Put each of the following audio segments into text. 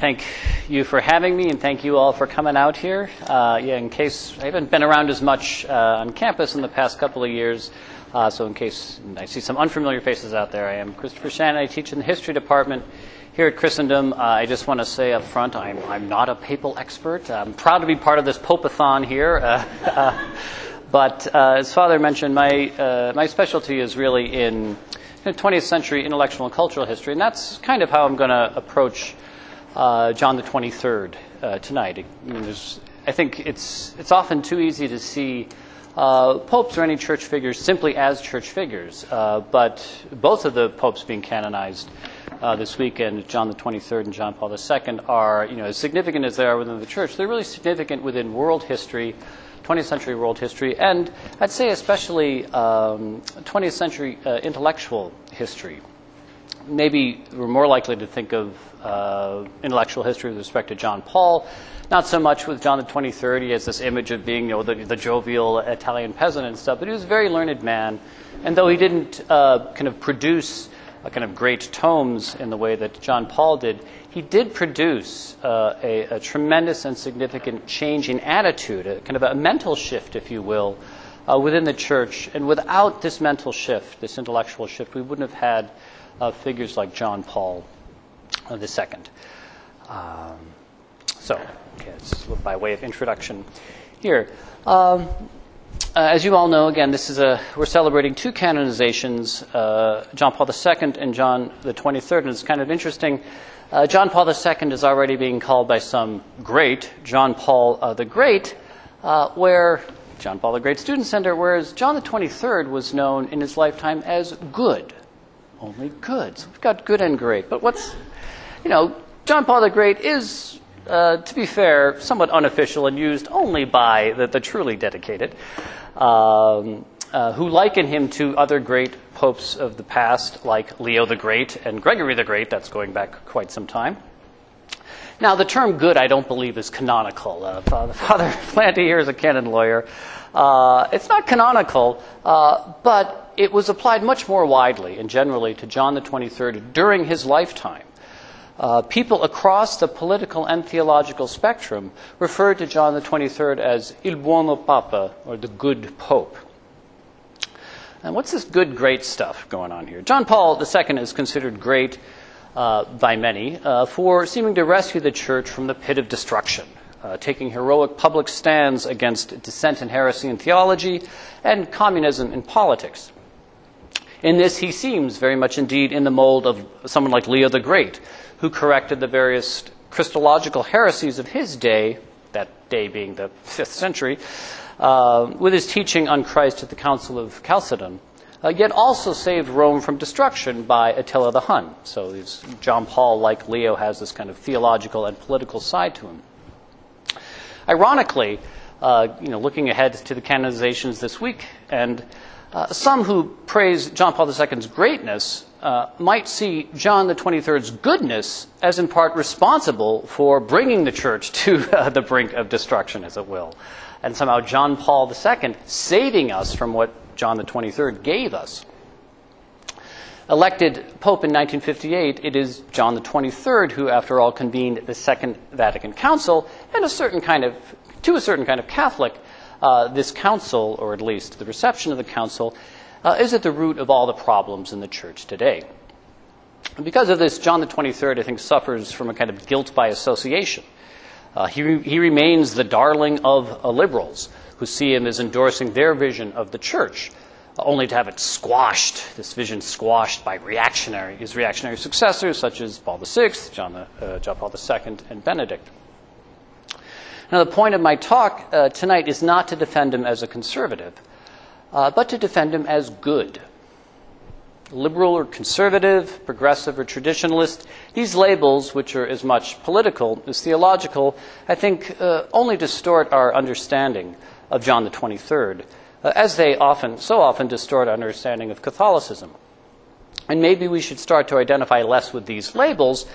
Thank you for having me, and thank you all for coming out here. Uh, yeah, in case I haven't been around as much uh, on campus in the past couple of years, uh, so in case I see some unfamiliar faces out there, I am Christopher Shannon. I teach in the history department here at Christendom. Uh, I just want to say up front, I'm, I'm not a papal expert. I'm proud to be part of this Popathon here. Uh, uh, but as Father mentioned, my, my specialty is really in 20th century intellectual and cultural history, and that's kind of how I'm going to approach uh, John the 23rd uh, tonight. I, mean, I, think it's, it's often too easy to see uh, popes or any church figures simply as church figures, uh, but both of the popes being canonized uh, this weekend, John the 23rd and John Paul II, are you know, as significant as they are within the church. They're really significant within world history. 20th century world history, and I'd say especially um, 20th century uh, intellectual history maybe we're more likely to think of uh, intellectual history with respect to John Paul. Not so much with John the 23rd. He has this image of being, you know, the, the jovial Italian peasant and stuff. But he was a very learned man, and though he didn't uh, kind of produce a kind of great tomes in the way that John Paul did, he did produce uh, a, a, tremendous and significant change in attitude, a kind of a mental shift, if you will, uh, within the church. And without this mental shift, this intellectual shift, we wouldn't have had of figures like John Paul II. Um, so, okay, by way of introduction here. Um, uh, as you all know, again, this is a we're celebrating two canonizations, uh, John Paul II and John the 23rd, and it's kind of interesting. Uh, John Paul II is already being called by some great, John Paul uh, the Great, uh, where John Paul the Great Student Center, whereas John the 23rd was known in his lifetime as good only good. So we've got good and great. But what's, you know, John Paul the Great is, uh, to be fair, somewhat unofficial and used only by the, the truly dedicated, um, uh, who liken him to other great popes of the past, like Leo the Great and Gregory the Great. That's going back quite some time. Now, the term good, I don't believe, is canonical. Uh, Father, Father here is a canon lawyer. Uh, it's not canonical, uh, but it was applied much more widely and generally to John the 23rd during his lifetime. Uh, people across the political and theological spectrum referred to John the 23rd as Il Buono Papa, or the Good Pope. And what's this good, great stuff going on here? John Paul II is considered great uh, by many uh, for seeming to rescue the church from the pit of destruction, uh, taking heroic public stands against dissent and heresy in theology and communism in politics. In this, he seems very much indeed in the mold of someone like Leo the Great, who corrected the various Christological heresies of his day, that day being the fifth century, uh, with his teaching on Christ at the Council of Chalcedon. Uh, yet also saved Rome from destruction by Attila the Hun. So John Paul, like Leo, has this kind of theological and political side to him. Ironically, uh, you know, looking ahead to the canonizations this week, and uh, some who praise John Paul II's greatness uh, might see John the 23rd's goodness as in part responsible for bringing the church to uh, the brink of destruction, as it will. And somehow John Paul II saving us from what John the 23rd gave us. Elected Pope in 1958, it is John the 23rd who, after all, convened the Second Vatican Council, and a certain kind of, to a certain kind of Catholic, uh, this council, or at least the reception of the council, uh, is at the root of all the problems in the church today. And because of this, John the 23rd, I think, suffers from a kind of guilt by association. Uh, he, he remains the darling of uh, liberals who see him as endorsing their vision of the church, uh, only to have it squashed, this vision squashed by reactionary, his reactionary successors, such as Paul VI, John, the, uh, John Paul II, and Benedict. Now, the point of my talk uh, tonight is not to defend him as a conservative, uh, but to defend him as good. Liberal or conservative, progressive or traditionalist, these labels, which are as much political as theological, I think uh, only distort our understanding of John the 23rd, uh, as they often, so often distort our understanding of Catholicism. And maybe we should start to identify less with these labels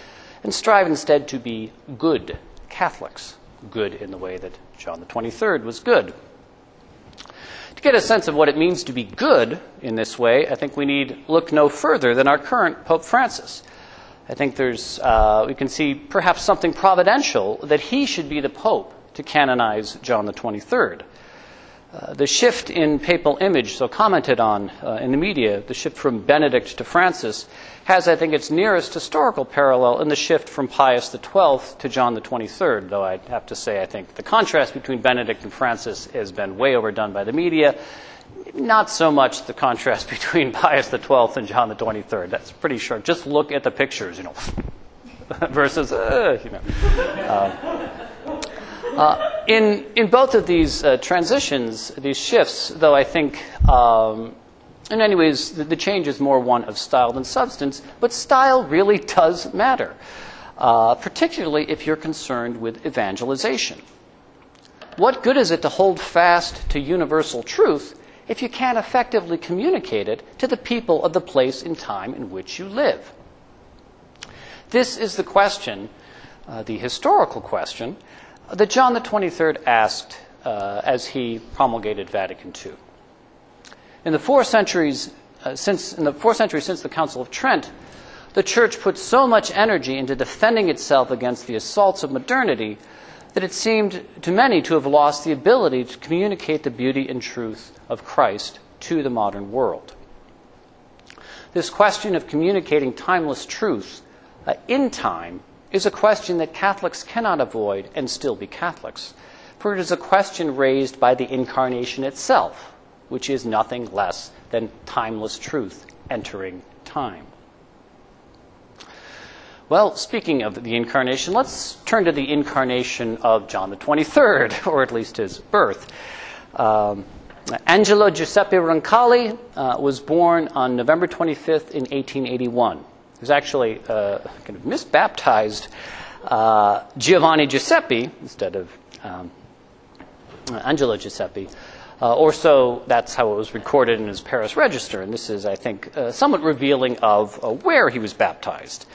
and strive instead to be good Catholics good in the way that John the 23rd was good. Get a sense of what it means to be good in this way, I think we need look no further than our current Pope Francis. I think there's, uh, we can see perhaps something providential that he should be the Pope to canonize John the 23rd. Uh, the shift in papal image, so commented on uh, in the media, the shift from Benedict to Francis, has, I think, its nearest historical parallel in the shift from Pius XII to John 23rd, though I have to say I think the contrast between Benedict and Francis has been way overdone by the media. Not so much the contrast between Pius XII and John 23rd. That's pretty short. Just look at the pictures, you know, versus, uh, you know. Uh, uh, in, in both of these uh, transitions, these shifts, though I think um, in many ways, the, the, change is more one of style than substance, but style really does matter, uh, particularly if you're concerned with evangelization. What good is it to hold fast to universal truth if you can't effectively communicate it to the people of the place and time in which you live? This is the question, uh, the historical question, that John the 23rd asked uh, as he promulgated Vatican II. In the four centuries uh, since in the since the Council of Trent, the church put so much energy into defending itself against the assaults of modernity that it seemed to many to have lost the ability to communicate the beauty and truth of Christ to the modern world. This question of communicating timeless truth uh, in time is a question that Catholics cannot avoid and still be Catholics, for it is a question raised by the incarnation itself which is nothing less than timeless truth entering time. Well, speaking of the incarnation, let's turn to the incarnation of John the 23rd, or at least his birth. Um, Angelo Giuseppe Roncalli uh, was born on November 25th in 1881. He was actually uh, kind of misbaptized uh, Giovanni Giuseppe instead of um, Angelo Giuseppe. Uh, or so that's how it was recorded in his Paris register. And this is, I think, uh, somewhat revealing of uh, where he was baptized.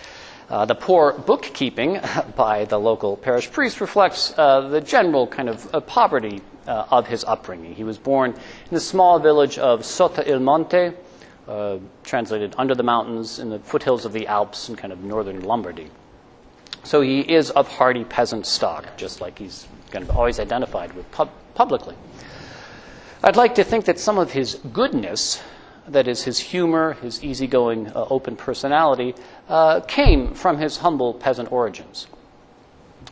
Uh, the poor bookkeeping by the local parish priest reflects uh, the general kind of uh, poverty of his upbringing. He was born in the small village of Sotto il Monte, translated under the mountains in the foothills of the Alps in kind of northern Lombardy. So he is of hardy peasant stock, just like he's kind of always identified with pub- publicly. I'd like to think that some of his goodness, that is, his humor, his easygoing, uh, open personality, uh, came from his humble peasant origins.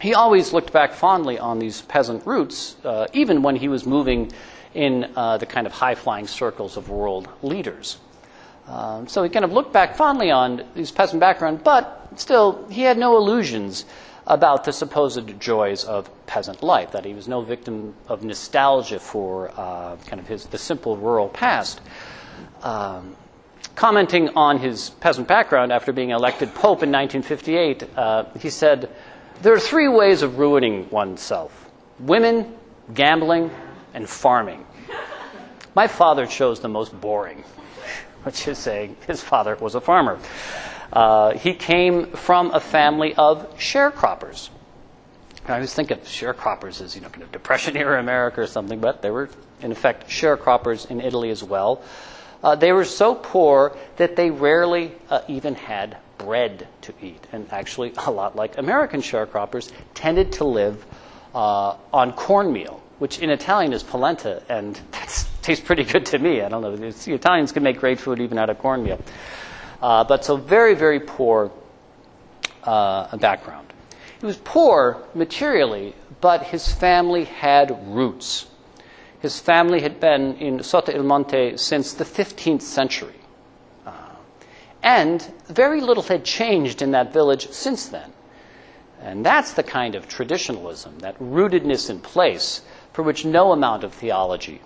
He always looked back fondly on these peasant roots, uh, even when he was moving in uh, the kind of high flying circles of world leaders. Um, so he kind of looked back fondly on his peasant background, but still, he had no illusions about the supposed joys of peasant life, that he was no victim of nostalgia for uh, kind of his, the simple rural past. Um, commenting on his peasant background after being elected pope in 1958, uh, he said, There are three ways of ruining oneself women, gambling, and farming. My father chose the most boring, which is saying his father was a farmer. Uh, he came from a family of sharecroppers. I always think of sharecroppers as you know kind of Depression era America or something, but they were in effect sharecroppers in Italy as well. Uh, they were so poor that they rarely uh, even had bread to eat, and actually, a lot like American sharecroppers, tended to live uh, on cornmeal, which in Italian is polenta, and that tastes pretty good to me. I don't know. The Italians can make great food even out of cornmeal. Uh, but so very, very poor uh, background. He was poor materially, but his family had roots. His family had been in Sotto il Monte since the 15th century. Uh, and very little had changed in that village since then. And that's the kind of traditionalism, that rootedness in place, for which no amount of theology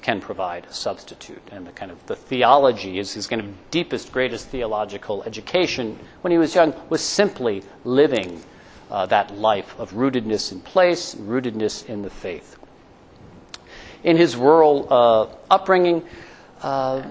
can provide a substitute. And the kind of the theology is his kind of deepest, greatest theological education when he was young was simply living uh, that life of rootedness in place, rootedness in the faith. In his rural uh, upbringing, uh,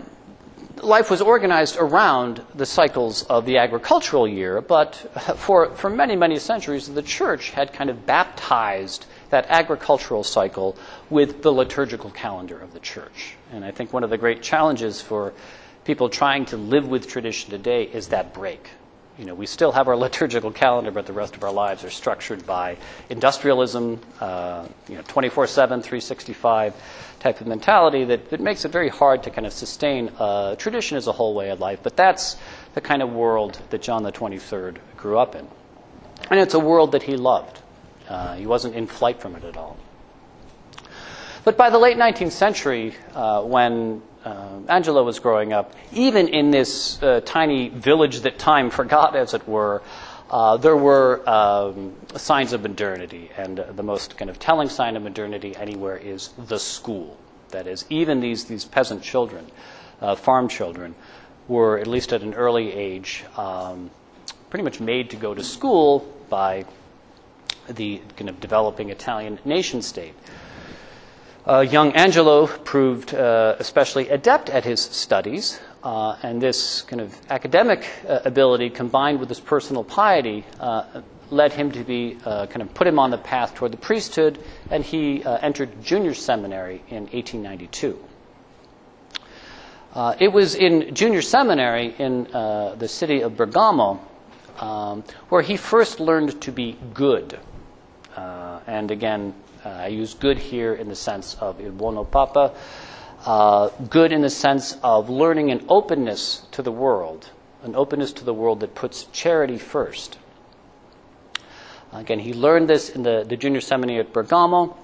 life was organized around the cycles of the agricultural year, but for, for many, many centuries, the church had kind of baptized that agricultural cycle with the liturgical calendar of the church. And I think one of the great challenges for people trying to live with tradition today is that break. you know, we still have our liturgical calendar, but the rest of our lives are structured by industrialism, uh, you know, 24 7, 365 type of mentality that, that makes it very hard to kind of sustain tradition as a whole way of life. But that's the kind of world that John the 23rd grew up in. And it's a world that he loved. Uh, he wasn't in flight from it at all. But by the late 19th century, uh, when uh, Angelo was growing up, even in this uh, tiny village that time forgot, as it were, uh, there were um, signs of modernity. And uh, the most kind of telling sign of modernity anywhere is the school. That is, even these, these peasant children, uh, farm children, were, at least at an early age, um, pretty much made to go to school by the kind of developing Italian nation state. Uh, young Angelo proved uh, especially adept at his studies, uh, and this kind of academic uh, ability combined with his personal piety uh, led him to be uh, kind of put him on the path toward the priesthood, and he entered junior seminary in 1892. it was in junior seminary in the city of Bergamo um, where he first learned to be good. and again, uh, I use good here in the sense of il buono papa, uh, good in the sense of learning an openness to the world, an openness to the world that puts charity first. Again, he learned this in the, the junior seminary at Bergamo.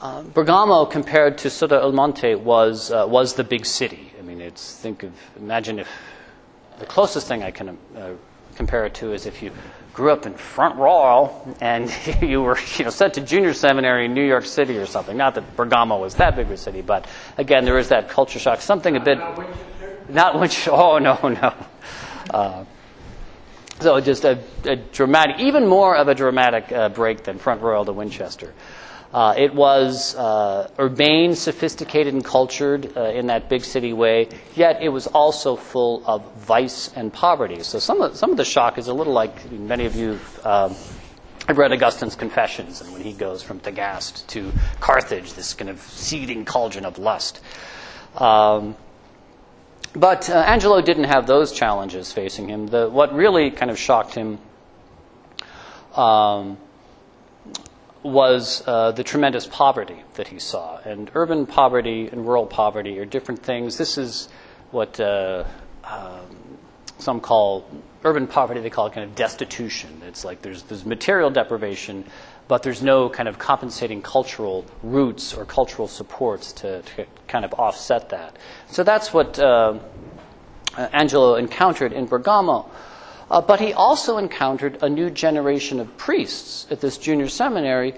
Uh, Bergamo, compared to Sotto il Monte, was uh, was the big city. I mean, it's think of imagine if the closest thing I can uh, compare it to is if you grew up in Front Royal and you were you know, sent to junior seminary in New York City or something. Not that Bergamo was that big of a city, but again, there is that culture shock. Something a bit. Not Winchester. Oh, no, no. Uh, so just a, a, dramatic, even more of a dramatic uh, break than Front Royal to Winchester. Uh, it was uh, urbane, sophisticated, and cultured uh, in that big city way, yet it was also full of vice and poverty. So some of, some of the shock is a little like many of you um, have read Augustine's Confessions, and when he goes from Tagaste to Carthage, this kind of seething cauldron of lust. Um, but uh, Angelo didn't have those challenges facing him. The, what really kind of shocked him. Um, was uh, the tremendous poverty that he saw. And urban poverty and rural poverty are different things. This is what uh, um, some call urban poverty, they call it kind of destitution. It's like there's, there's material deprivation, but there's no kind of compensating cultural roots or cultural supports to, to kind of offset that. So that's what uh, Angelo encountered in Bergamo. Uh, but he also encountered a new generation of priests at this junior seminary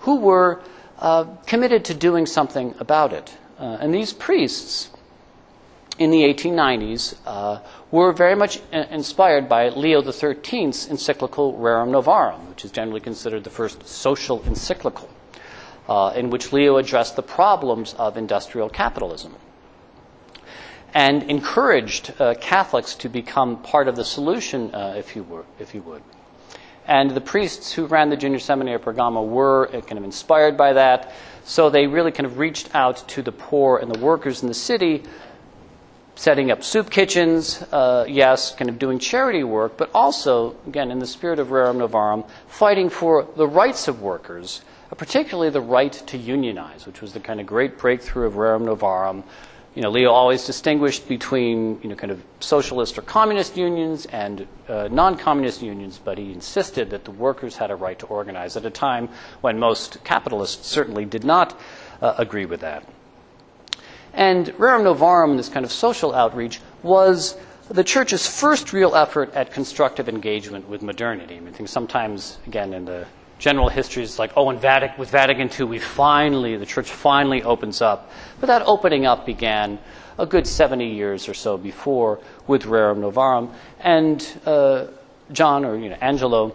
who were uh, committed to doing something about it. Uh, and these priests in the 1890s uh, were very much inspired by Leo XIII's encyclical Rerum Novarum, which is generally considered the first social encyclical, uh, in which Leo addressed the problems of industrial capitalism and encouraged uh, Catholics to become part of the solution, uh, if, you were, if you would. And the priests who ran the junior seminary at Bergamo were uh, kind of inspired by that. So they really kind of reached out to the poor and the workers in the city, setting up soup kitchens, uh, yes, kind of doing charity work, but also, again, in the spirit of Rerum Novarum, fighting for the rights of workers, particularly the right to unionize, which was the kind of great breakthrough of Rerum Novarum you know, Leo always distinguished between, you know, kind of socialist or communist unions and uh, non-communist unions, but he insisted that the workers had a right to organize at a time when most capitalists certainly did not uh, agree with that. And Rerum Novarum, this kind of social outreach, was the church's first real effort at constructive engagement with modernity. I, mean, think sometimes, again, in the general history is like, oh, in Vatican, with Vatican II, we finally, the church finally opens up. But that opening up began a good 70 years or so before with Rerum Novarum. And uh, John, or you know, Angelo,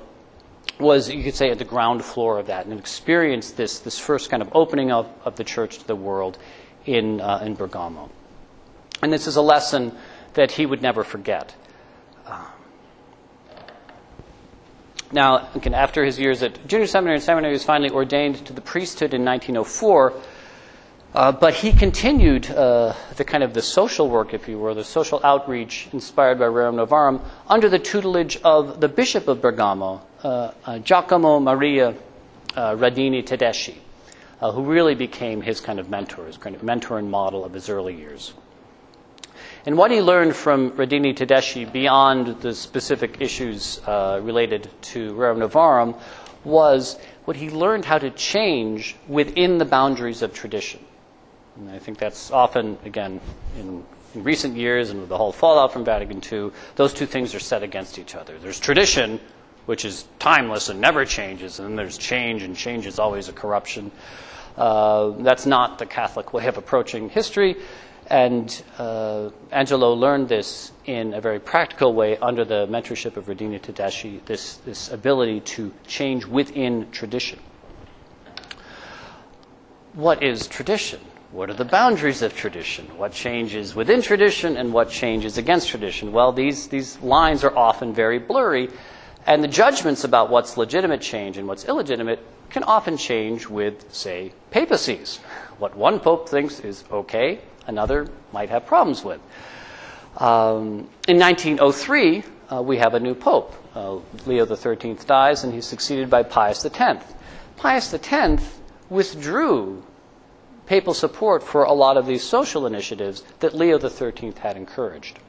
was, you could say, at the ground floor of that and experienced this, this first kind of opening up of the church to the world in, uh, in Bergamo. And this is a lesson that he would never forget. Now, again, after his years at junior seminary and seminary, he was finally ordained to the priesthood in 1904. Uh, but he continued uh, the kind of the social work, if you will, the social outreach inspired by Rerum Novarum under the tutelage of the Bishop of Bergamo, uh, uh Giacomo Maria uh, Radini Tedeschi, uh, who really became his kind of mentor, his kind of mentor and model of his early years. And what he learned from Radini Tedeschi beyond the specific issues related to Rerum Novarum was what he learned how to change within the boundaries of tradition. And I think that's often, again, in, in recent years and with the whole fallout from Vatican II, those two things are set against each other. There's tradition, which is timeless and never changes, and then there's change, and change is always a corruption. Uh, that's not the Catholic way of approaching history. And uh, Angelo learned this in a very practical way under the mentorship of Radini Tedeschi, this, this ability to change within tradition. What is tradition? What are the boundaries of tradition? What changes within tradition and what changes against tradition? Well, these, these lines are often very blurry, and the judgments about what's legitimate change and what's illegitimate can often change with, say, papacies. What one pope thinks is okay, another might have problems with. Um, in 1903, uh, we have a new pope. Uh, Leo XIII dies, and he's succeeded by Pius X. Pius X withdrew papal support for a lot of these social initiatives that Leo XIII had encouraged.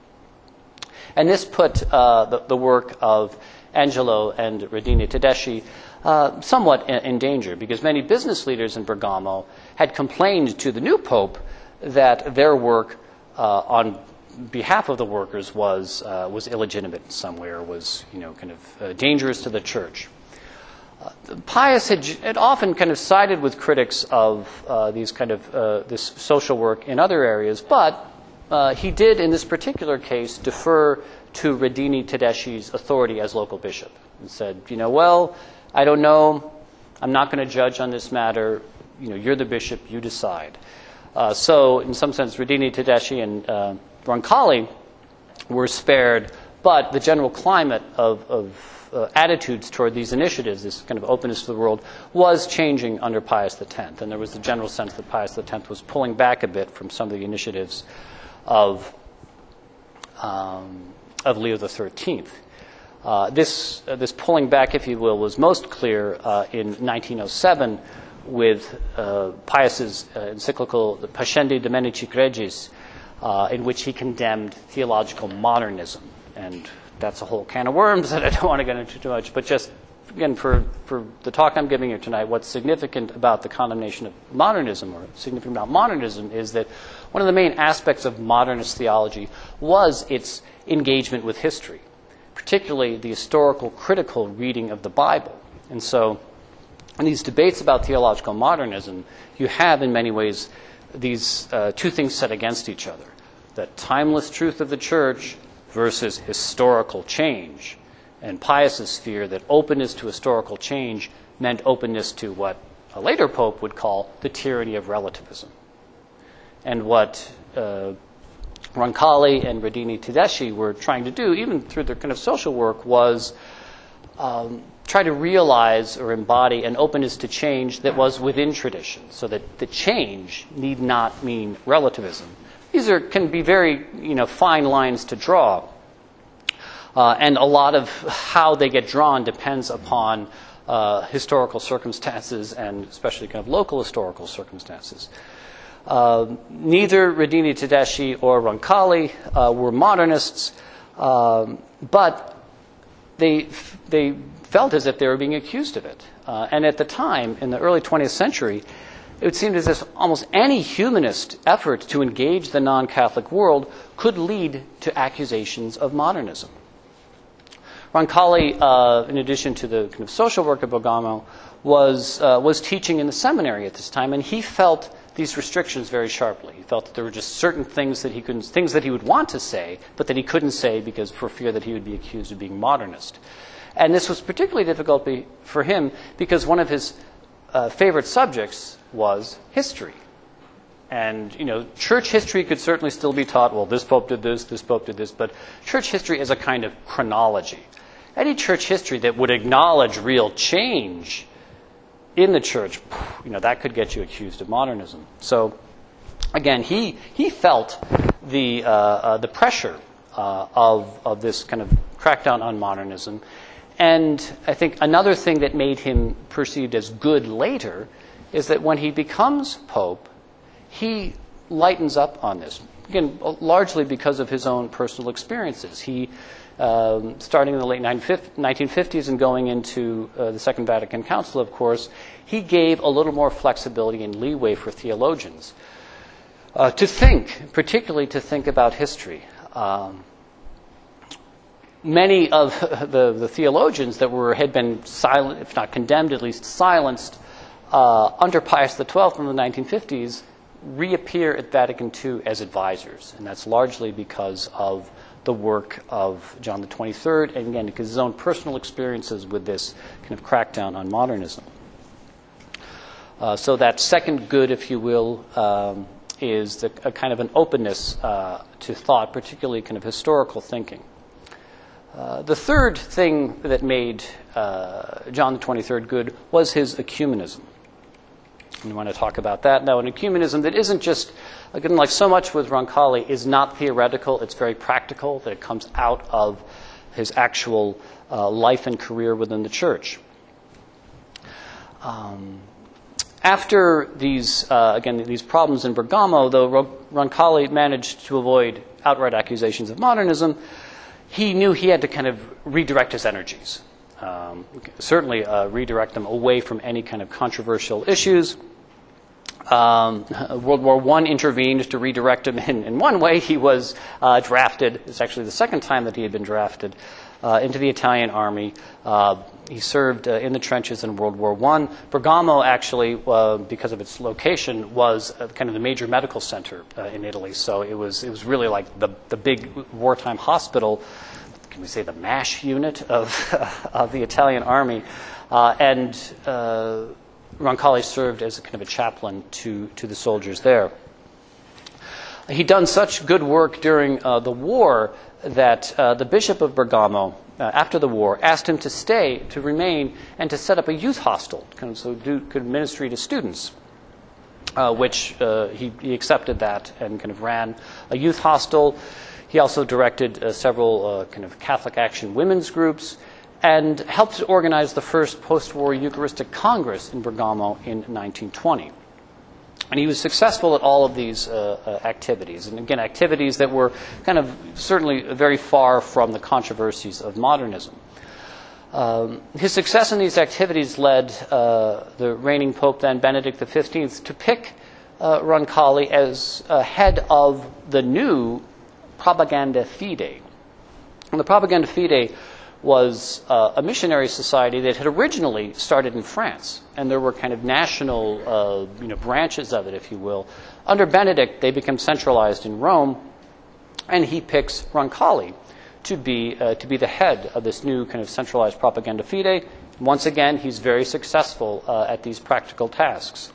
And this put uh, the, the, work of Angelo and Radini Tedeschi uh, somewhat in, in, danger because many business leaders in Bergamo had complained to the new pope that their work uh, on behalf of the workers was, uh, was illegitimate in some way or was you know, kind of uh, dangerous to the church. Pius had, had, often kind of sided with critics of uh, these kind of uh, this social work in other areas, but uh, he did, in this particular case, defer to Radini Tedeschi's authority as local bishop and said, you know, well, I don't know, I'm not going to judge on this matter. You know, you're the bishop, you decide. Uh, so, in some sense, Radini Tedeschi and uh, Roncalli were spared, but the general climate of, of uh, attitudes toward these initiatives, this kind of openness to the world, was changing under Pius X. And there was a general sense that Pius X was pulling back a bit from some of the initiatives of, um, of Leo XIII. Uh, this, uh, this pulling back, if you will, was most clear uh, in 1907 with uh, Pius's uh, encyclical, the Pascendi Dominici Gregis, in which he condemned theological modernism. And that's a whole can of worms that I don't want to get into too much. But just again, for, for the talk I'm giving here tonight, what's significant about the condemnation of modernism, or significant about modernism, is that one of the main aspects of modernist theology was its engagement with history, particularly the historical, critical reading of the Bible. And so, in these debates about theological modernism, you have, in many ways, these uh, two things set against each other the timeless truth of the church versus historical change. And Pius's fear that openness to historical change meant openness to what a later pope would call the tyranny of relativism. And what uh, Roncalli and Radini Tedeschi were trying to do, even through their kind of social work, was um, try to realize or embody an openness to change that was within tradition, so that the change need not mean relativism. These are, can be very you know, fine lines to draw. Uh, and a lot of how they get drawn depends upon uh, historical circumstances and especially kind of local historical circumstances. Uh, neither Radini Tedeschi or Roncalli uh, were modernists, um, but they, they felt as if they were being accused of it. Uh, and at the time, in the early 20th century, it would seem as if almost any humanist effort to engage the non Catholic world could lead to accusations of modernism. Roncalli, uh, in addition to the kind of social work at Bergamo, was, uh, was teaching in the seminary at this time, and he felt these restrictions very sharply. He felt that there were just certain things that he couldn't, things that he would want to say, but that he couldn't say because for fear that he would be accused of being modernist. And this was particularly difficult be, for him because one of his uh, favorite subjects was history. And, you know, church history could certainly still be taught, well, this pope did this, this pope did this, but church history is a kind of chronology. Any church history that would acknowledge real change in the church, you know, that could get you accused of modernism. So again, he, he felt the, uh, uh, the pressure uh, of, of this kind of crackdown on modernism. And I think another thing that made him perceived as good later is that when he becomes Pope, he lightens up on this. Again, largely because of his own personal experiences. He, um, starting in the late 1950s and going into uh, the Second Vatican Council, of course, he gave a little more flexibility and leeway for theologians uh, to think, particularly to think about history. Um, many of the, the, theologians that were, had been silent, if not condemned, at least silenced uh, under Pius XII in the 1950s reappear at Vatican II as advisors. And that's largely because of the work of John the 23rd, and again, because his own personal experiences with this kind of crackdown on modernism. Uh, so that second good, if you will, um, is the, a kind of an openness uh, to thought, particularly kind of historical thinking. Uh, the third thing that made uh, John the 23rd good was his ecumenism. We want to talk about that now. An ecumenism that isn't just, again, like so much with Roncalli, is not theoretical, it's very practical, that it comes out of his actual uh, life and career within the church. Um, after these, uh, again, these problems in Bergamo, though Roncalli managed to avoid outright accusations of modernism, he knew he had to kind of redirect his energies. Um, certainly uh, redirect them away from any kind of controversial issues. Um, World War I intervened to redirect him in, in one way. He was uh, drafted, it's actually the second time that he had been drafted, uh, into the Italian army. Uh, he served uh, in the trenches in World War I. Bergamo, actually, uh, because of its location, was uh, kind of the major medical center in Italy. So it was, it was really like the, the big wartime hospital, can we say the MASH unit of, of the Italian army. Uh, and Roncalli served as kind of a chaplain to, to the soldiers there. He'd done such good work during the war that the Bishop of Bergamo, uh, after the war, asked him to stay, to remain, and to set up a youth hostel, kind of so do good ministry to students. Uh, which uh, he, he, accepted that and kind of ran a youth hostel. He also directed uh, several uh, kind of Catholic Action women's groups and helped organize the first post war Eucharistic Congress in Bergamo in 1920. And he was successful at all of these uh, uh, activities. And again, activities that were kind of certainly very far from the controversies of modernism. Um, his success in these activities led uh, the reigning Pope then, Benedict XV, to pick uh, Roncalli as head of the new Propaganda Fide. And the Propaganda Fide was uh, a missionary society that had originally started in France, and there were kind of national, uh, you know, branches of it, if you will. Under Benedict, they became centralized in Rome, and he picks Roncalli to be uh, to be the head of this new kind of centralized propaganda fide. Once again, he's very successful uh, at these practical tasks.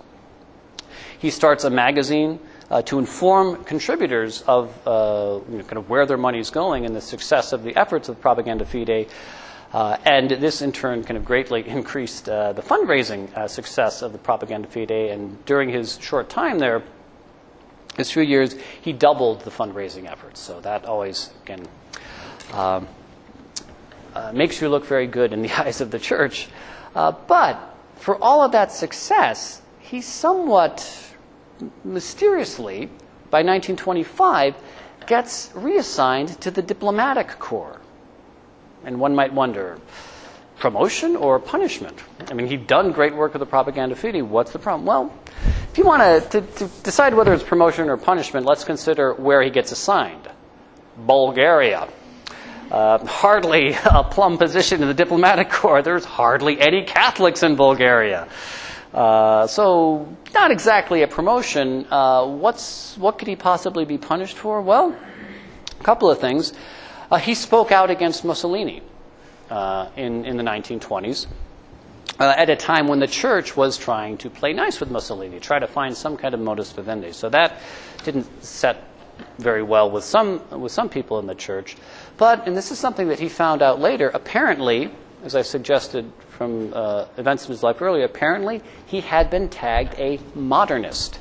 He starts a magazine uh, to inform contributors of uh, you know, kind of where their money is going and the success of the efforts of Propaganda Fide. Uh, and this, in turn, kind of greatly increased uh, the fundraising uh, success of the Propaganda Fide. And during his short time there, his few years, he doubled the fundraising efforts. So that always, again, um, uh, makes you look very good in the eyes of the church. but for all of that success, he's somewhat mysteriously, by 1925, gets reassigned to the diplomatic corps. And one might wonder, promotion or punishment? I mean, he'd done great work with the propaganda fide. What's the problem? Well, if you want to, to decide whether it's promotion or punishment, let's consider where he gets assigned Bulgaria. Uh, hardly a plum position in the diplomatic corps. There's hardly any Catholics in Bulgaria. Uh, so, not exactly a promotion. Uh, what's, what could he possibly be punished for? Well, a couple of things. Uh, he spoke out against Mussolini uh, in, in the 1920s. Uh, at a time when the church was trying to play nice with Mussolini, try to find some kind of modus vivendi. So that didn't set very well with some, with some people in the church. But, and this is something that he found out later, apparently, as I suggested from uh, events in his life earlier, apparently he had been tagged a modernist.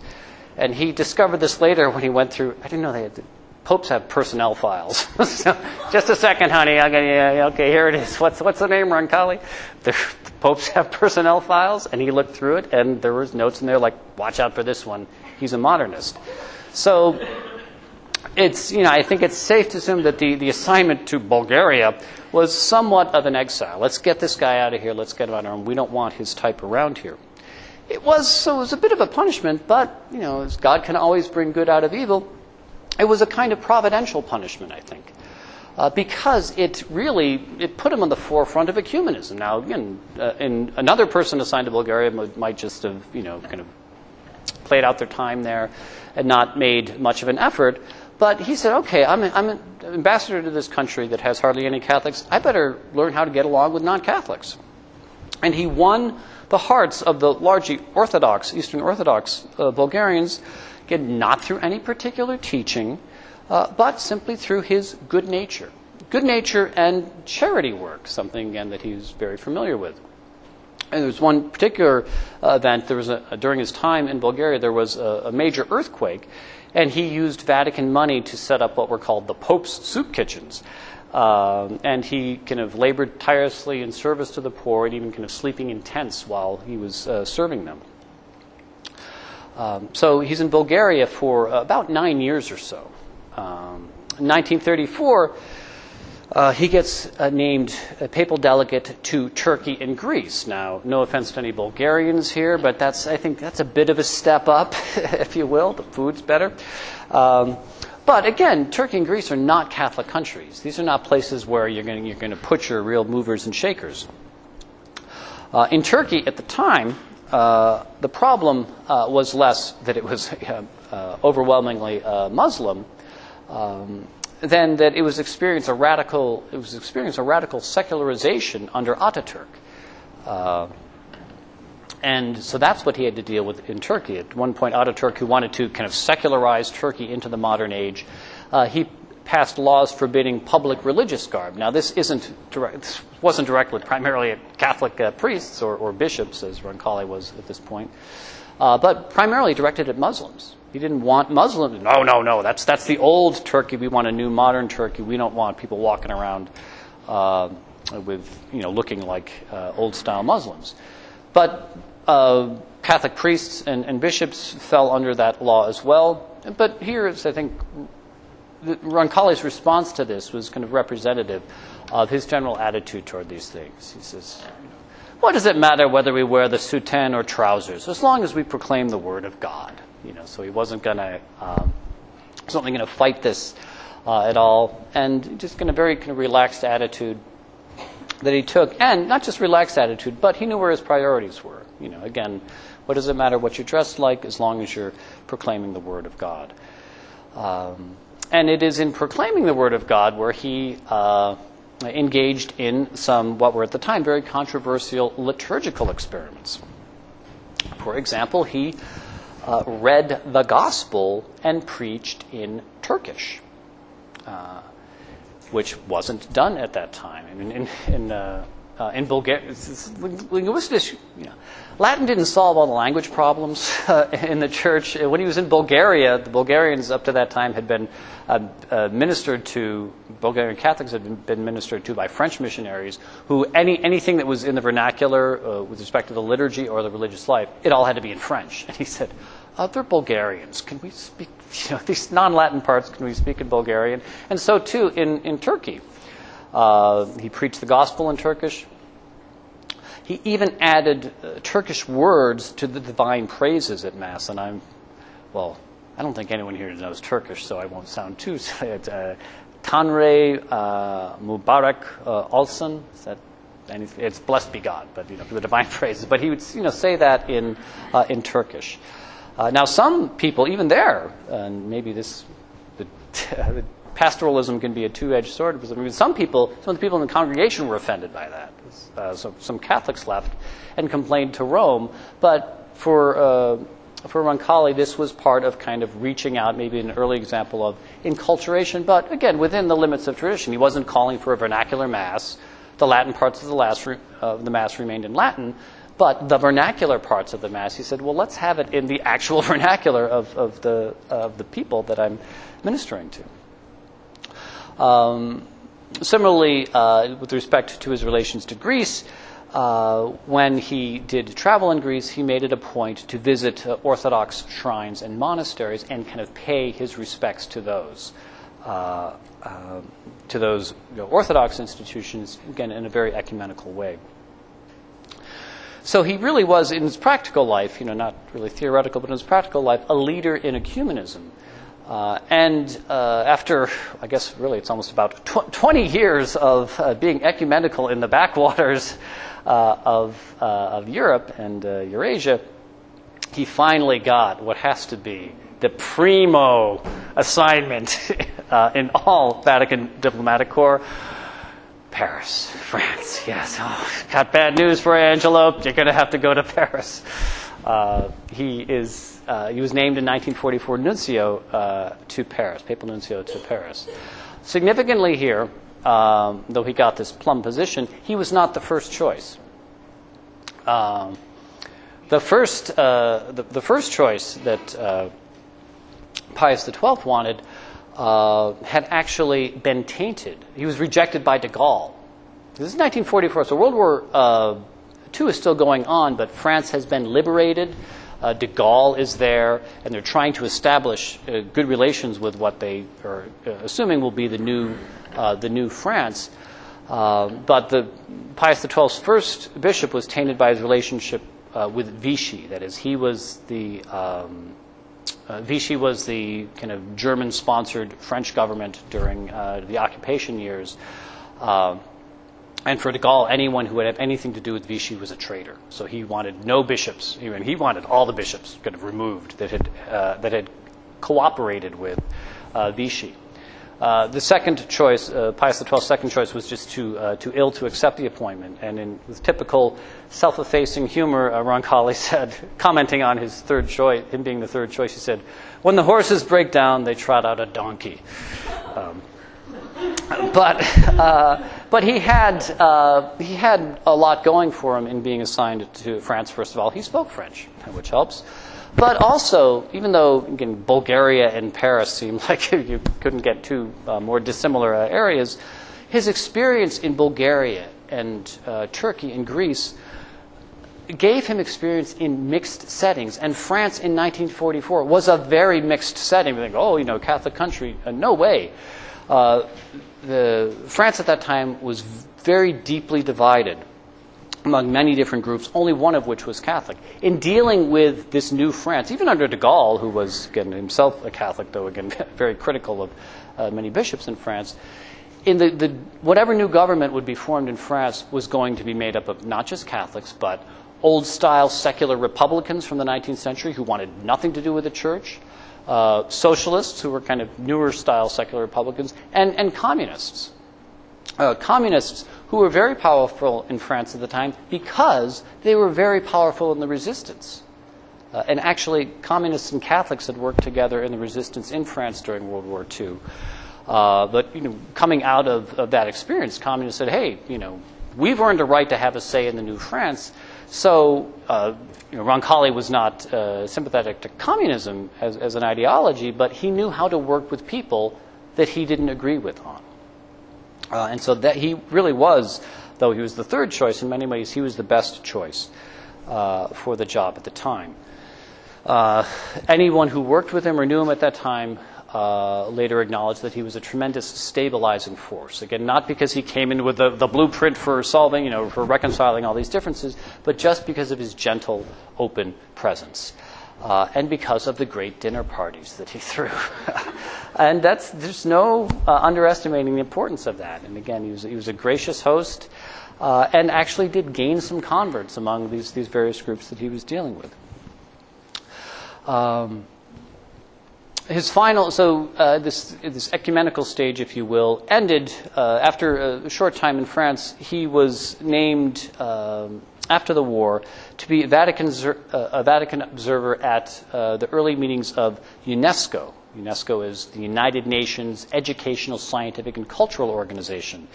And he discovered this later when he went through, I didn't know they had, popes have personnel files. so, just a second, honey. Okay, yeah, okay, here it is. What's, what's the name, Roncalli? The popes have personnel files. And he looked through it, and there was notes in there like, watch out for this one. He's a modernist. So it's, you know, I think it's safe to assume that the, the assignment to Bulgaria was somewhat of an exile. Let's get this guy out of here. Let's get him out of. We don't want his type around here. It was, so it was a bit of a punishment, but, you know, God can always bring good out of evil, it was a kind of providential punishment, I think. Uh, because it really it put him on the forefront of ecumenism. Now, again, uh, another person assigned to Bulgaria might just have you know kind of played out their time there and not made much of an effort. But he said, okay, I'm, I'm an ambassador to this country that has hardly any Catholics. I better learn how to get along with non Catholics. And he won the hearts of the largely Orthodox, Eastern Orthodox uh, Bulgarians, again, not through any particular teaching, uh, but simply through his good nature. Good nature and charity work, something, again, that he's very familiar with. And there was one particular uh, event. There was a, during his time in Bulgaria, there was a, a major earthquake, and he used Vatican money to set up what were called the Pope's soup kitchens. Um, and he kind of labored tirelessly in service to the poor and even kind of sleeping in tents while he was uh, serving them. Um, so he's in Bulgaria for about nine years or so. Um, in 1934, uh, he gets uh, named a papal delegate to Turkey and Greece. Now, no offense to any Bulgarians here, but that's I think that's a bit of a step up, if you will. The food's better. Um, but again, Turkey and Greece are not Catholic countries. These are not places where you're going you're to put your real movers and shakers. Uh, in Turkey at the time, uh, the problem uh, was less that it was uh, overwhelmingly Muslim. Um, then that it was experienced a radical it was experience a radical secularization under Ataturk. Uh, and so that's what he had to deal with in Turkey. At one point, Ataturk, who wanted to kind of secularize Turkey into the modern age, uh, he passed laws forbidding public religious garb. Now, this isn't direct, this wasn't directed primarily at Catholic uh, priests or, or, bishops, as Roncalli was at this point, uh, but primarily directed at Muslims. He didn't want Muslims. No, no, no. That's that's the old Turkey. We want a new modern Turkey. We don't want people walking around uh, with you know looking like uh, old style Muslims. But uh, Catholic priests and, and, bishops fell under that law as well. But here is, I think, Roncalli's response to this was kind of representative of his general attitude toward these things. He says, "What does it matter whether we wear the soutane or trousers, as long as we proclaim the word of God?" You know, so he wasn't going to um, certainly going to fight this uh, at all, and just in a very kind of relaxed attitude that he took, and not just relaxed attitude, but he knew where his priorities were. You know, again, what does it matter what you're dressed like as long as you're proclaiming the word of God? Um, and it is in proclaiming the word of God where he uh, engaged in some what were at the time very controversial liturgical experiments. For example, he uh, read the gospel and preached in Turkish, uh, which wasn't done at that time. I mean, in, in, uh, uh in Bulgaria, you know, Latin didn't solve all the language problems uh, in the church. When he was in Bulgaria, the Bulgarians up to that time had been uh, ministered to, Bulgarian Catholics had been, been, ministered to by French missionaries who any, anything that was in the vernacular with respect to the liturgy or the religious life, it all had to be in French. And he said, other Bulgarians. Can we speak, you know, these non Latin parts, can we speak in Bulgarian? And so too in, in Turkey. Uh, he preached the gospel in Turkish. He even added uh, Turkish words to the divine praises at Mass. And I'm, well, I don't think anyone here knows Turkish, so I won't sound too. uh, Tanre uh, Mubarak uh, Olsun. Is that it's blessed be God, but you know, for the divine praises. But he would, you know, say that in uh, in Turkish. Uh, now, some people, even there, and maybe this, the, the pastoralism can be a two-edged sword. I mean, some people, some of the people in the congregation were offended by that. Uh, so some Catholics left and complained to Rome. But for uh, for Roncalli, this was part of kind of reaching out, maybe an early example of inculturation, but again, within the limits of tradition. He wasn't calling for a vernacular mass. The Latin parts of the, last, uh, the mass remained in Latin, But the vernacular parts of the Mass, he said, well, let's have it in the actual vernacular of, of, the, of the people that I'm ministering to. Um, similarly, uh, with respect to his relations to Greece, uh, when he did travel in Greece, he made it a point to visit uh, Orthodox shrines and monasteries and kind of pay his respects to those. Uh, uh, to those you know, Orthodox institutions, again, in a very ecumenical way. So he really was, in his practical life, you know, not really theoretical, but in his practical life, a leader in ecumenism. Uh, and uh, after, I guess, really, it's almost about tw- 20 years of uh, being ecumenical in the backwaters uh, of, uh, of Europe and uh, Eurasia, he finally got what has to be the primo assignment in all Vatican diplomatic corps Paris, France. Yes. Oh, got bad news for Angelo. You're going to have to go to Paris. Uh, he is. Uh, he was named in 1944 nuncio uh, to Paris, papal nuncio to Paris. Significantly here, um, though he got this plum position, he was not the first choice. Um, the first, uh, the, the, first choice that uh, Pius XII wanted uh, had actually been tainted. He was rejected by de Gaulle. This is 1944, so World War uh, II is still going on, but France has been liberated. Uh, de Gaulle is there, and they're trying to establish uh, good relations with what they are uh, assuming will be the new, uh, the new France. but the Pius XII's first bishop was tainted by his relationship with Vichy. That is, he was the um, uh, Vichy was the kind of German sponsored French government during uh, the occupation years. Uh, and for de Gaulle, anyone who would have anything to do with Vichy was a traitor. So he wanted no bishops. He, he wanted all the bishops kind of removed that had, uh, that had cooperated with uh, Vichy. Uh, the second choice, uh, Pius XII's second choice, was just too, uh, too ill to accept the appointment. And in, with typical self effacing humor, uh, Roncalli said, commenting on his third choice, him being the third choice, he said, When the horses break down, they trot out a donkey. Um, but, uh, but he, had, he had a lot going for him in being assigned to France, first of all. He spoke French, which helps. But also, even though again, Bulgaria and Paris seem like you couldn't get two uh, more dissimilar uh, areas, his experience in Bulgaria and uh, Turkey and Greece gave him experience in mixed settings. And France in 1944 was a very mixed setting. We think, oh, you know, Catholic country. Uh, no way. Uh, the, France at that time was very deeply divided among many different groups, only one of which was Catholic. In dealing with this new France, even under de Gaulle, who was again himself a Catholic, though again very critical of uh, many bishops in France, in the, the, whatever new government would be formed in France was going to be made up of not just Catholics, but old style secular Republicans from the 19th century who wanted nothing to do with the church, uh, socialists who were kind of newer style secular Republicans, and, and communists. Uh, communists who were very powerful in France at the time because they were very powerful in the resistance. Uh, and actually, communists and Catholics had worked together in the resistance in France during World War II. Uh, but you know, coming out of, of, that experience, communists said, "Hey, you know, we've earned a right to have a say in the new France." So, uh, you know, Roncalli was not uh, sympathetic to communism as, as an ideology, but he knew how to work with people that he didn't agree with on. Uh, and so that he really was, though he was the third choice, in many ways, he was the best choice uh, for the job at the time. Uh, anyone who worked with him or knew him at that time uh, later acknowledged that he was a tremendous stabilizing force. Again, not because he came in with the, the, blueprint for solving, you know, for reconciling all these differences, but just because of his gentle, open presence uh, and because of the great dinner parties that he threw. and that's, there's no uh, underestimating the importance of that. And again, he was, he was a gracious host uh, and actually did gain some converts among these, these various groups that he was dealing with. Um, his final, so uh, this, this ecumenical stage, if you will, ended uh, after a short time in France. He was named um, after the war to be a Vatican, uh, a Vatican observer at uh, the early meetings of UNESCO. UNESCO is the United Nations Educational, Scientific, and Cultural Organization.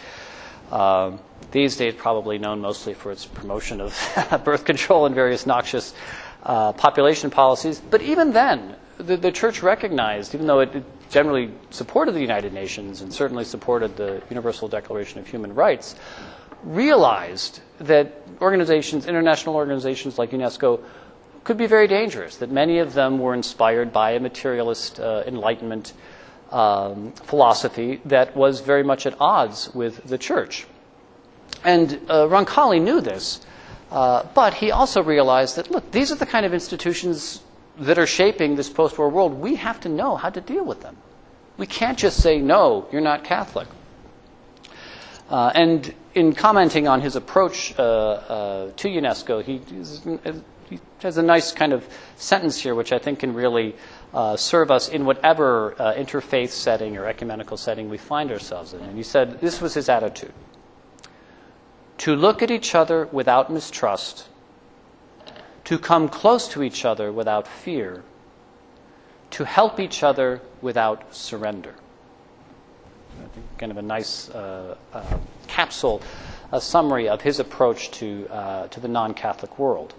Um, these days probably known mostly for its promotion of birth control and various noxious uh, population policies. But even then, the, the church recognized, even though it generally supported the United Nations and certainly supported the Universal Declaration of Human Rights, realized that organizations, international organizations like UNESCO, could be very dangerous, that many of them were inspired by a materialist uh, Enlightenment um, philosophy that was very much at odds with the church. And uh, Roncalli knew this, uh, but he also realized that, look, these are the kind of institutions that are shaping this post war world. We have to know how to deal with them. We can't just say, no, you're not Catholic. Uh, and in commenting on his approach uh, uh, to UNESCO, he, he, has a nice kind of sentence here, which I think can really uh, serve us in whatever uh, interfaith setting or ecumenical setting we find ourselves in. And he said this was his attitude to look at each other without mistrust, to come close to each other without fear, to help each other without surrender. I think Kind of a nice uh, uh, capsule, a summary of his approach to, uh, to the non Catholic world.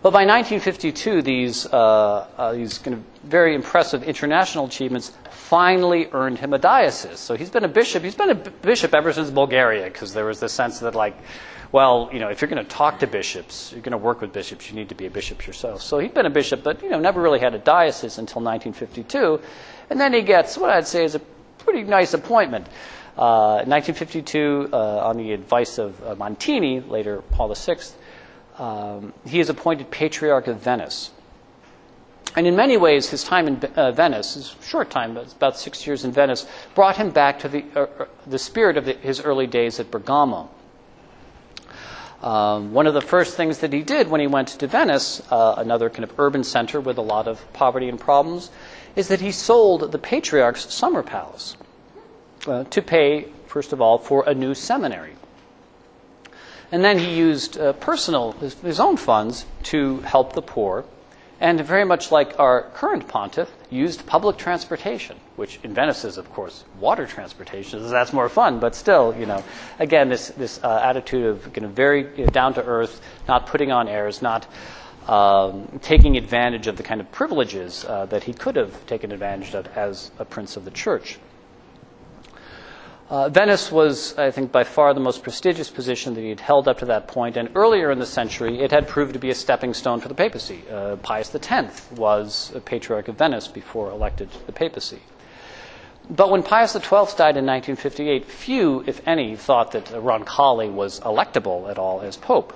Well, by 1952, these, uh, uh, these kind of very impressive international achievements finally earned him a diocese. So he's been a bishop. He's been a bishop ever since Bulgaria, because there was this sense that, like, well, you know, if you're going to talk to bishops, you're going to work with bishops, you need to be a bishop yourself. So he'd been a bishop, but, you know, never really had a diocese until 1952. And then he gets what I'd say is a pretty nice appointment. Uh, 1952, uh, on the advice of uh, Montini, later Paul VI, um, he is appointed Patriarch of Venice. And in many ways, his time in uh, Venice, his short time, about six years in Venice, brought him back to the, uh, uh, the spirit of the, his early days at Bergamo. Um, one of the first things that he did when he went to Venice, uh, another kind of urban center with a lot of poverty and problems, is that he sold the patriarch's summer palace uh, to pay, first of all, for a new seminary. And then he used uh, personal, his, his, own funds to help the poor. And very much like our current pontiff, used public transportation, which in Venice is, of course, water transportation. So That's more fun, but still, you know, again, this, this uh, attitude of kind of very you know, down to earth, not putting on airs, not um, taking advantage of the kind of privileges uh, that he could have taken advantage of as a prince of the church. Uh, Venice was, I think, by far the most prestigious position that he had held up to that point, and earlier in the century, it had proved to be a stepping stone for the papacy. Uh, Pius X was a patriarch of Venice before elected to the papacy. But when Pius XII died in 1958, few, if any, thought that Roncalli was electable at all as pope.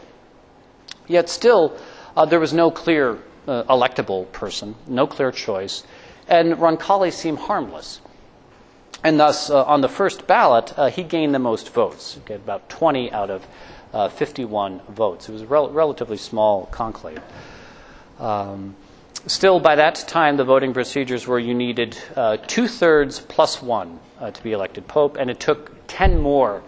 Yet still, uh, there was no clear uh, electable person, no clear choice, and Roncalli seemed harmless. And thus, uh, on the first ballot, uh, he gained the most votes. Got about 20 out of uh, 51 votes. It was a rel- relatively small conclave. Um, still, by that time, the voting procedures were you needed uh, two thirds plus one uh, to be elected pope, and it took 10 more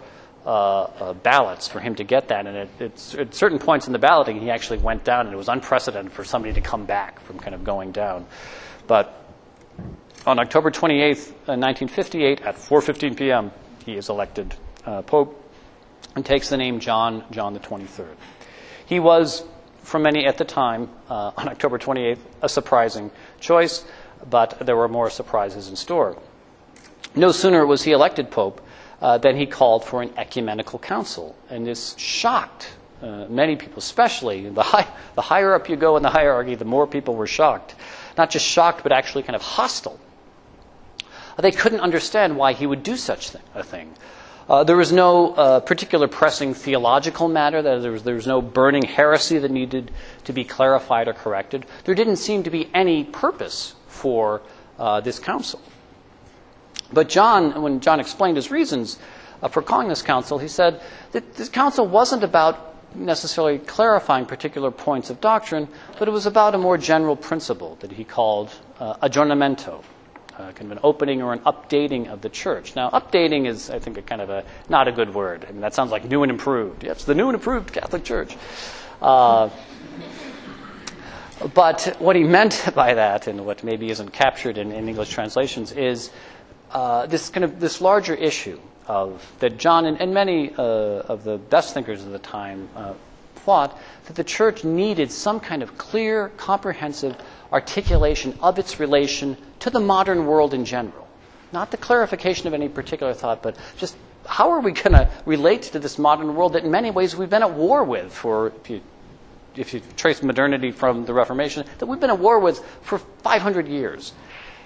uh, ballots for him to get that. And it, at certain points in the balloting, he actually went down, and it was unprecedented for somebody to come back from kind of going down. But on October 28, 1958, uh, at 4:15 p.m., he is elected uh, pope and takes the name John John the 23rd. He was, for many at the time, uh, on October 28th, a surprising choice, but there were more surprises in store. No sooner was he elected pope uh, than he called for an ecumenical council, and this shocked uh, many people, especially the, high, the higher up you go in the hierarchy, the more people were shocked. Not just shocked, but actually kind of hostile they couldn't understand why he would do such a thing. Uh, there was no uh, particular pressing theological matter. There was, there was no burning heresy that needed to be clarified or corrected. There didn't seem to be any purpose for uh, this council. But John, when John explained his reasons uh, for calling this council, he said that this council wasn't about necessarily clarifying particular points of doctrine, but it was about a more general principle that he called uh, aggiornamento, uh, kind of an opening or an updating of the church. Now, updating is, I think, a kind of a not a good word. I mean, that sounds like new and improved. Yes, the new and improved Catholic Church. Uh, but what he meant by that, and what maybe isn't captured in, in English translations, is uh, this kind of this larger issue of that John and, and many uh, of the best thinkers of the time uh, thought that the church needed some kind of clear, comprehensive articulation of its relation to the modern world in general. Not the clarification of any particular thought, but just how are we going to relate to this modern world that in many ways we've been at war with for, if you, if you trace modernity from the Reformation, that we've been at war with for 500 years.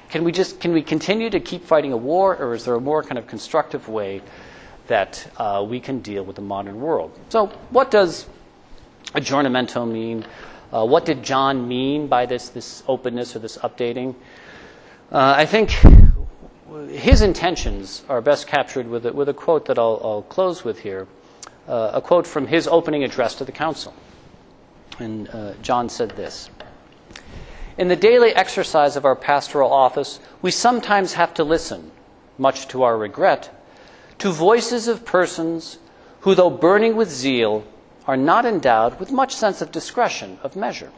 Can we just can we continue to keep fighting a war, or is there a more kind of constructive way that uh, we can deal with the modern world? So, what does aggiornamento mean? Uh, what did John mean by this this openness or this updating? Uh, I think his intentions are best captured with a, with a quote that I'll, I'll close with here, uh, a quote from his opening address to the council. And uh, John said this. In the daily exercise of our pastoral office, we sometimes have to listen, much to our regret, to voices of persons who, though burning with zeal, are not endowed with much sense of discretion, of measure.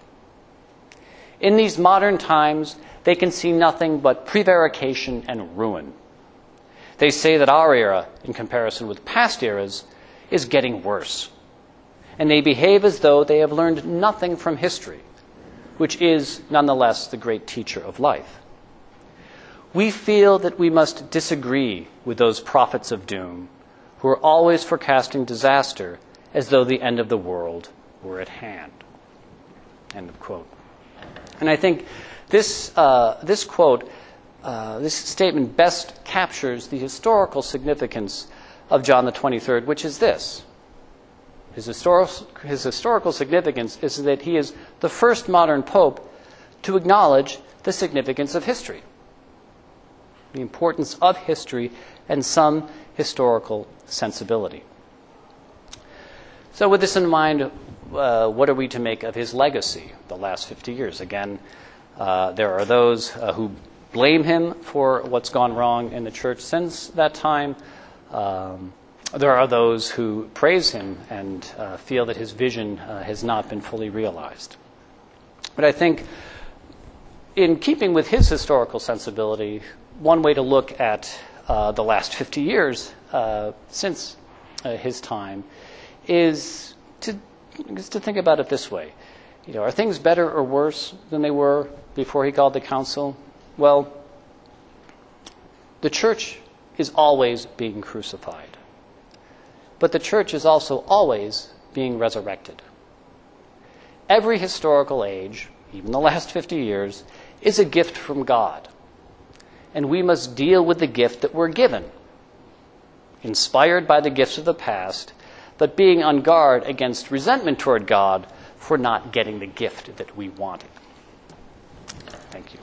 In these modern times, they can see nothing but prevarication and ruin. They say that our era, in comparison with past eras, is getting worse. And they behave as though they have learned nothing from history which is nonetheless the great teacher of life. We feel that we must disagree with those prophets of doom who are always forecasting disaster as though the end of the world were at hand. End of quote. And I think this, uh, this quote, uh, this statement best captures the historical significance of John the 23rd, which is this his, his historical significance is that he is the first modern pope to acknowledge the significance of history, the importance of history, and some historical sensibility. So, with this in mind, uh, what are we to make of his legacy the last 50 years? Again, uh, there are those uh, who blame him for what's gone wrong in the church since that time. Um, there are those who praise him and uh, feel that his vision uh, has not been fully realized. But I think, in keeping with his historical sensibility, one way to look at uh, the last 50 years uh, since uh, his time is to, is to think about it this way. You know, are things better or worse than they were before he called the council? Well, the church is always being crucified. But the church is also always being resurrected. Every historical age, even the last 50 years, is a gift from God. And we must deal with the gift that we're given, inspired by the gifts of the past, but being on guard against resentment toward God for not getting the gift that we wanted. Thank you.